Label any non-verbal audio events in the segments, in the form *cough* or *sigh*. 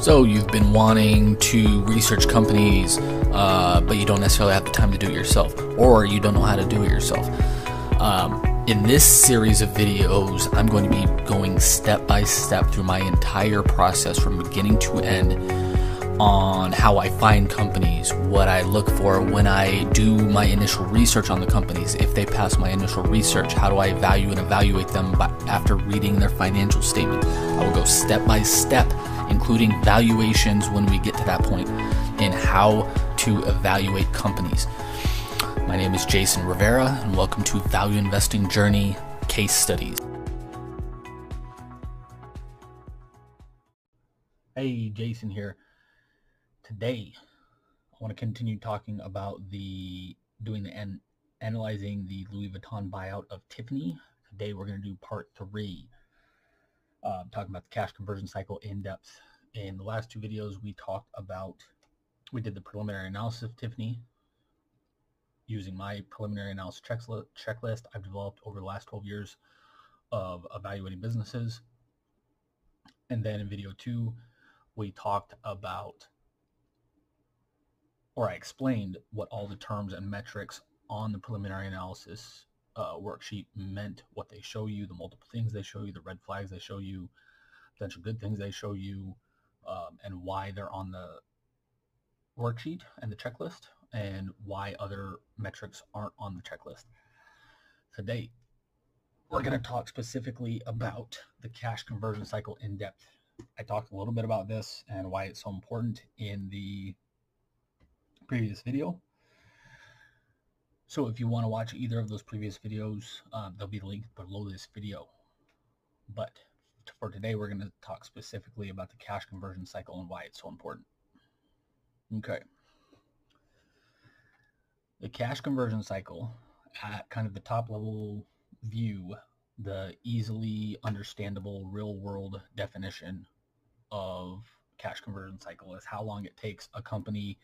So you've been wanting to research companies, uh, but you don't necessarily have the time to do it yourself, or you don't know how to do it yourself. Um, in this series of videos, I'm going to be going step by step through my entire process from beginning to end on how I find companies, what I look for when I do my initial research on the companies, if they pass my initial research, how do I value and evaluate them by, after reading their financial statement. I will go step by step including valuations when we get to that point, and how to evaluate companies. My name is Jason Rivera, and welcome to Value Investing Journey Case Studies. Hey, Jason here. Today, I want to continue talking about the doing the and analyzing the Louis Vuitton buyout of Tiffany. Today, we're going to do part three uh, talking about the cash conversion cycle in depth. In the last two videos, we talked about, we did the preliminary analysis of Tiffany using my preliminary analysis checklist I've developed over the last 12 years of evaluating businesses. And then in video two, we talked about, or I explained what all the terms and metrics on the preliminary analysis uh, worksheet meant, what they show you, the multiple things they show you, the red flags they show you, potential good things they show you, um, and why they're on the worksheet and the checklist, and why other metrics aren't on the checklist. Today, we're going to talk specifically about the cash conversion cycle in depth. I talked a little bit about this and why it's so important in the previous video. So if you want to watch either of those previous videos, uh, they'll be linked below this video. But for today, we're going to talk specifically about the cash conversion cycle and why it's so important. Okay. The cash conversion cycle at kind of the top level view, the easily understandable real world definition of cash conversion cycle is how long it takes a company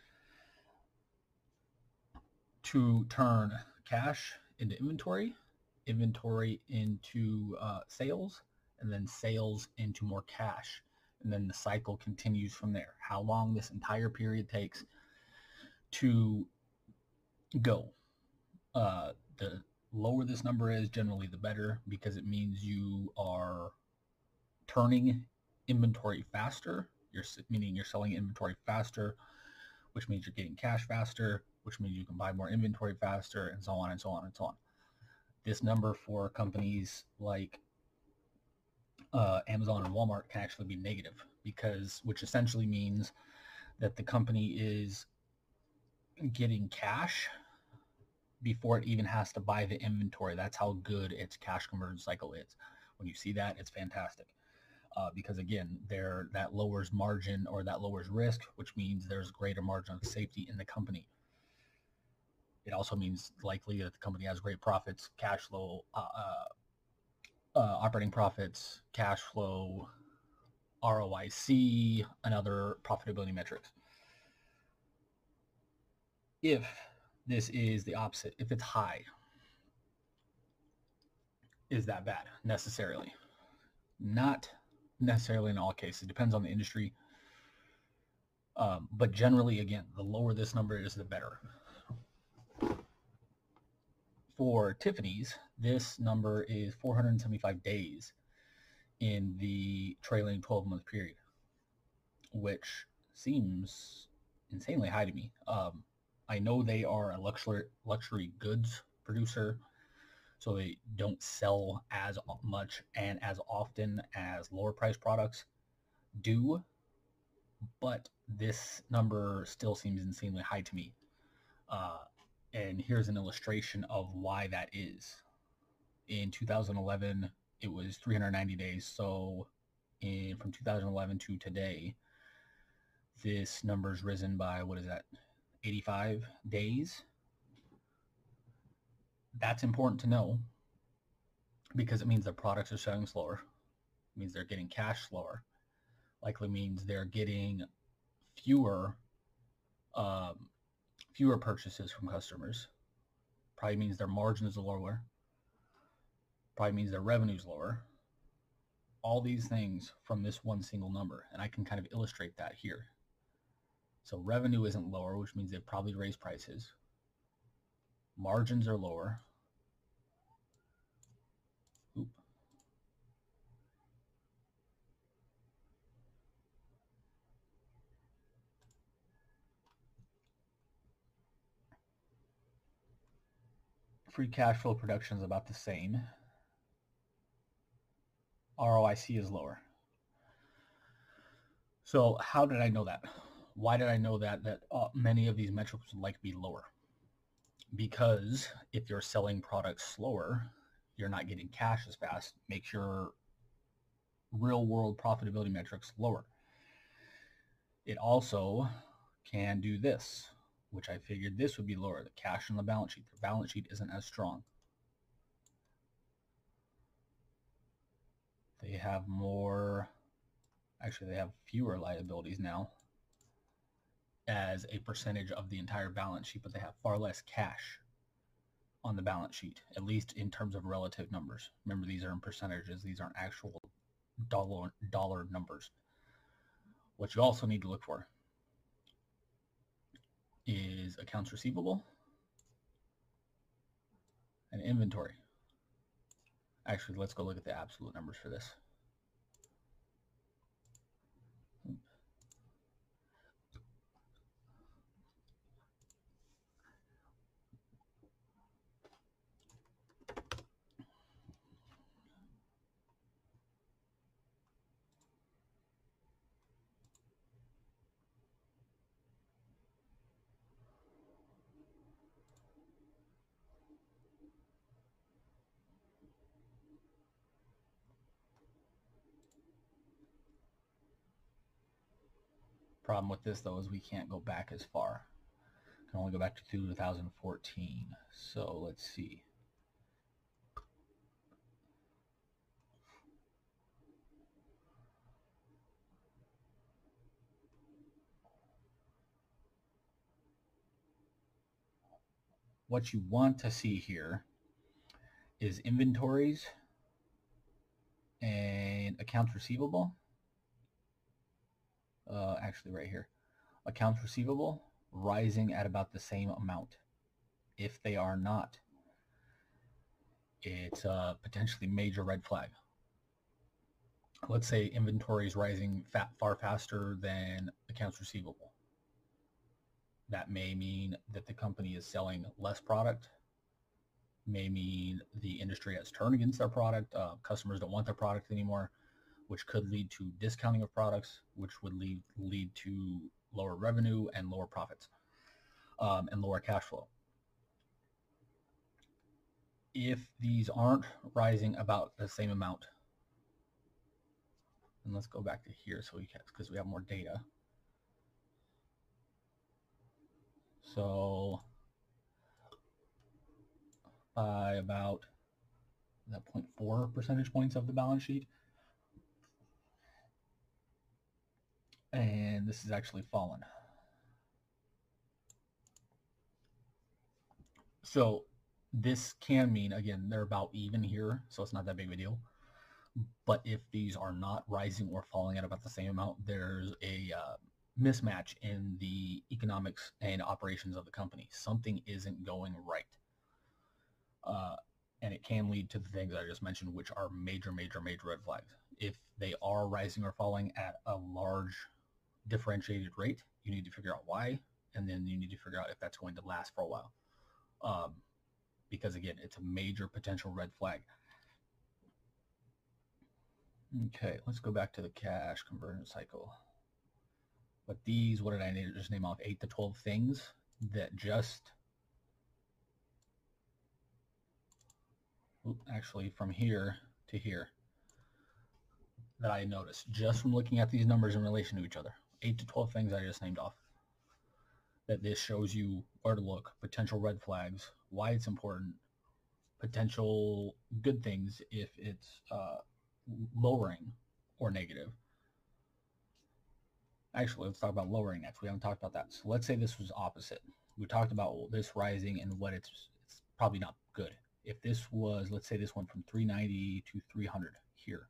to turn cash into inventory, inventory into uh, sales, and then sales into more cash. And then the cycle continues from there. How long this entire period takes to go. Uh, the lower this number is, generally the better because it means you are turning inventory faster. You're meaning you're selling inventory faster, which means you're getting cash faster, which means you can buy more inventory faster and so on and so on and so on. This number for companies like uh, Amazon and Walmart can actually be negative because, which essentially means that the company is getting cash before it even has to buy the inventory. That's how good its cash conversion cycle is. When you see that, it's fantastic. Uh, because again, there that lowers margin or that lowers risk, which means there's greater margin of safety in the company. It also means likely that the company has great profits, cash flow, uh, uh, uh operating profits, cash flow, ROIC, and other profitability metrics. If this is the opposite, if it's high, is that bad necessarily? Not necessarily in all cases. It depends on the industry. Um, but generally, again, the lower this number is, the better for Tiffany's, this number is 475 days in the trailing 12 month period, which seems insanely high to me. Um, I know they are a luxury luxury goods producer, so they don't sell as much and as often as lower price products do, but this number still seems insanely high to me. Uh, and here's an illustration of why that is. In 2011, it was 390 days. So in from 2011 to today, this number's risen by, what is that, 85 days. That's important to know because it means their products are selling slower. It means they're getting cash slower. Likely means they're getting fewer um, fewer purchases from customers. Probably means their margin is lower. Probably means their revenue is lower. all these things from this one single number. And I can kind of illustrate that here. So revenue isn't lower, which means they've probably raised prices. Margins are lower. Free cash flow production is about the same. ROIC is lower. So how did I know that? Why did I know that that uh, many of these metrics would like be lower? Because if you're selling products slower, you're not getting cash as fast. Makes your real world profitability metrics lower. It also can do this, which I figured this would be lower, the cash on the balance sheet. The balance sheet isn't as strong. They have more, actually they have fewer liabilities now as a percentage of the entire balance sheet, but they have far less cash on the balance sheet, at least in terms of relative numbers. Remember, these are in percentages. These aren't actual dollar, dollar numbers. What you also need to look for is accounts receivable and inventory. Actually, let's go look at the absolute numbers for this. Problem with this though is we can't go back as far. Can only go back to 2014. So let's see. What you want to see here is inventories and accounts receivable uh, actually right here, accounts receivable rising at about the same amount. If they are not, it's a potentially major red flag. Let's say inventory is rising fat, far faster than accounts receivable. That may mean that the company is selling less product, may mean the industry has turned against their product, uh, customers don't want their product anymore, which could lead to discounting of products, which would lead lead to lower revenue and lower profits um, and lower cash flow. If these aren't rising about the same amount, and let's go back to here so we can because we have more data. So by about that 0.4 percentage points of the balance sheet, this is actually fallen. So this can mean, again, they're about even here, so it's not that big of a deal. But if these are not rising or falling at about the same amount, there's a uh, mismatch in the economics and operations of the company. Something isn't going right. Uh, and it can lead to the things I just mentioned, which are major, major, major red flags. If they are rising or falling at a large differentiated rate. You need to figure out why, and then you need to figure out if that's going to last for a while. Um, because again, it's a major potential red flag. Okay, let's go back to the cash conversion cycle. But these, what did I need to just name off? 8 to 12 things that just, actually from here to here, that I noticed just from looking at these numbers in relation to each other. 8 to 12 things I just named off. That this shows you where to look, potential red flags, why it's important, potential good things if it's uh, lowering or negative. Actually, let's talk about lowering next. We haven't talked about that. So let's say this was opposite. We talked about this rising and what it's, it's probably not good. If this was, let's say this went from 390 to 300 here.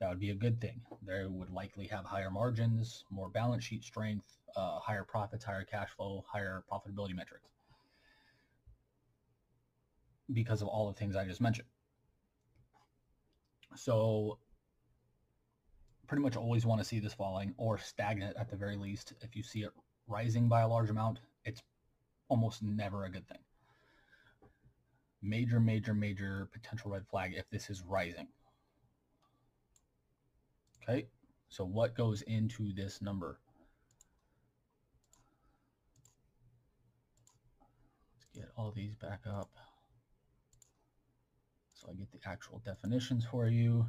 That would be a good thing. They would likely have higher margins, more balance sheet strength, uh, higher profits, higher cash flow, higher profitability metrics because of all the things I just mentioned. So pretty much always want to see this falling or stagnant at the very least. If you see it rising by a large amount, it's almost never a good thing. Major, major, major potential red flag if this is rising. Okay, so what goes into this number? Let's get all these back up. So I get the actual definitions for you.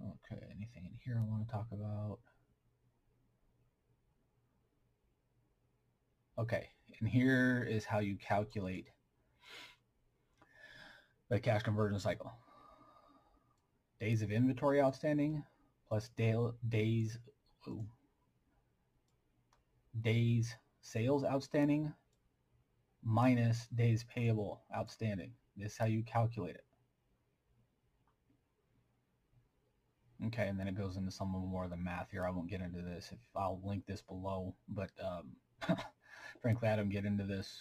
Okay, anything in here I want to talk about? Okay, and here is how you calculate the cash conversion cycle. Days of inventory outstanding plus day, days ooh, days sales outstanding minus days payable outstanding. This is how you calculate it. Okay, and then it goes into some more of the math here. I won't get into this. If I'll link this below, but um, *laughs* frankly, I don't get into this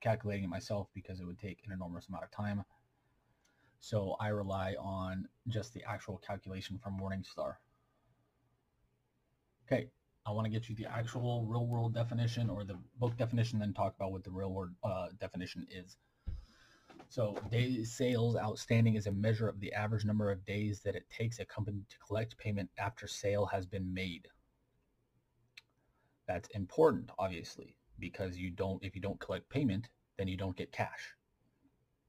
calculating it myself because it would take an enormous amount of time. So I rely on just the actual calculation from Morningstar. Okay, I want to get you the actual real world definition or the book definition, then talk about what the real world uh, definition is. So days sales outstanding is a measure of the average number of days that it takes a company to collect payment after sale has been made. That's important, obviously, because you don't, if you don't collect payment, then you don't get cash.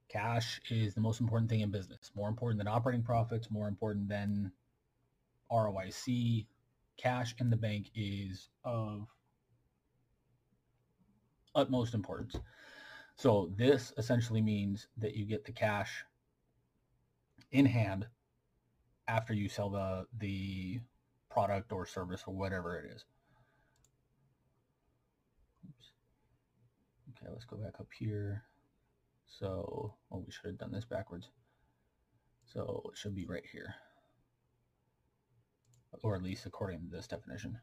Cash is the most important thing in business, more important than operating profits, more important than ROIC, cash in the bank is of utmost importance. So this essentially means that you get the cash in hand after you sell the the product or service or whatever it is. Oops. Okay, let's go back up here. So, oh, we should have done this backwards. So it should be right here or at least according to this definition.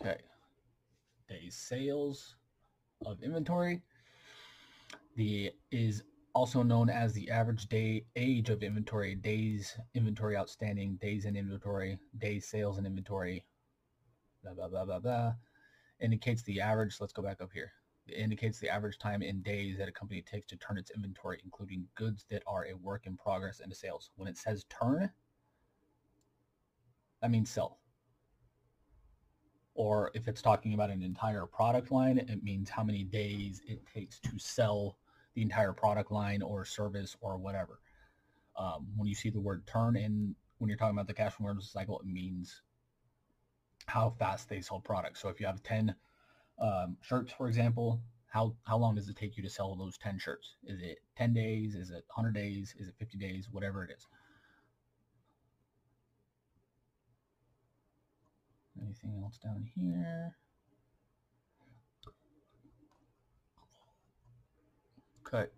Okay, days sales of inventory. The is also known as the average day age of inventory, days inventory outstanding, days in inventory, days sales and inventory, blah, blah, blah, blah, blah. Indicates the average, let's go back up here. It indicates the average time in days that a company takes to turn its inventory, including goods that are a work in progress into sales. When it says turn, that means sell. Or if it's talking about an entire product line, it means how many days it takes to sell the entire product line or service or whatever. Um, when you see the word turn in, when you're talking about the cash conversion cycle, it means how fast they sell products. So if you have 10 um, shirts, for example, how, how long does it take you to sell those 10 shirts? Is it 10 days? Is it 100 days? Is it 50 days? Whatever it is. Anything else down here? Cut.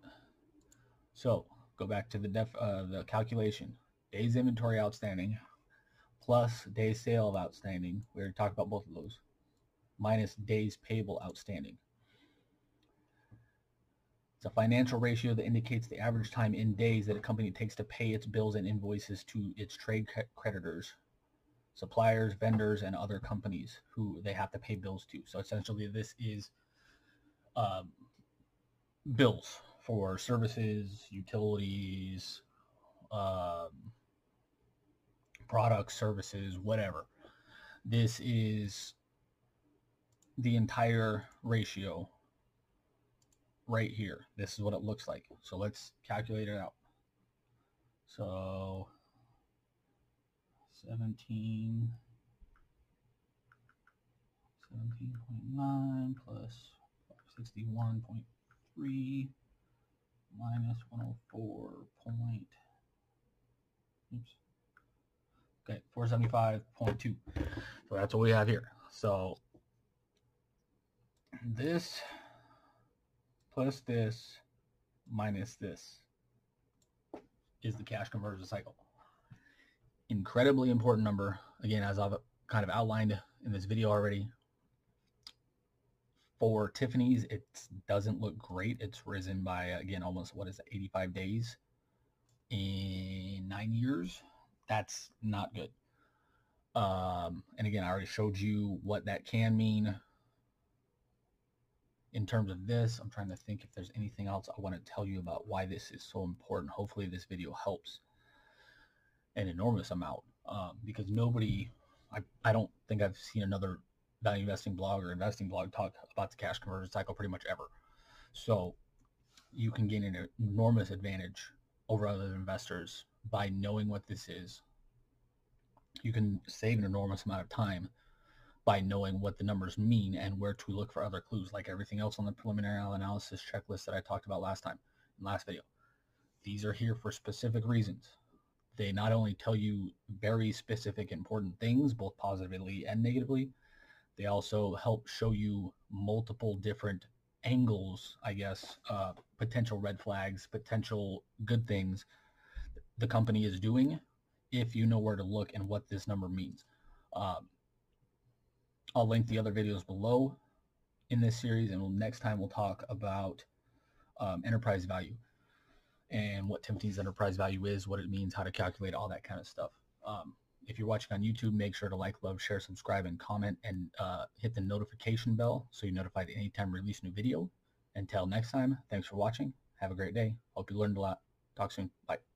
So go back to the def, uh, the calculation. Days inventory outstanding plus days sale of outstanding. We already talked about both of those minus days payable outstanding. It's a financial ratio that indicates the average time in days that a company takes to pay its bills and invoices to its trade creditors, suppliers, vendors, and other companies who they have to pay bills to. So essentially this is um, bills for services, utilities, um, products, services, whatever. This is the entire ratio right here. This is what it looks like. So let's calculate it out. So 17, 17.9 plus 61.3 minus 104 point, oops, okay, 475.2. So that's what we have here. So this plus this minus this is the cash conversion cycle. Incredibly important number. Again, as I've kind of outlined in this video already, for Tiffany's, it doesn't look great. It's risen by, again, almost, what is it, 85 days in nine years. That's not good. Um, and again, I already showed you what that can mean in terms of this. I'm trying to think if there's anything else I want to tell you about why this is so important. Hopefully this video helps an enormous amount um, because nobody, I, I don't think I've seen another value investing blog or investing blog talk about the cash conversion cycle pretty much ever. So you can gain an enormous advantage over other investors by knowing what this is. You can save an enormous amount of time by knowing what the numbers mean and where to look for other clues, like everything else on the preliminary analysis checklist that I talked about last time, in last video. These are here for specific reasons. They not only tell you very specific important things, both positively and negatively, they also help show you multiple different angles, I guess, uh, potential red flags, potential good things the company is doing if you know where to look and what this number means. Um, I'll link the other videos below in this series, and next time we'll talk about um, enterprise value and what Tiffany's enterprise value is, what it means, how to calculate all that kind of stuff. Um, if you're watching on YouTube, make sure to like, love, share, subscribe, and comment, and uh, hit the notification bell so you're notified anytime we release a new video. Until next time, thanks for watching. Have a great day. Hope you learned a lot. Talk soon. Bye.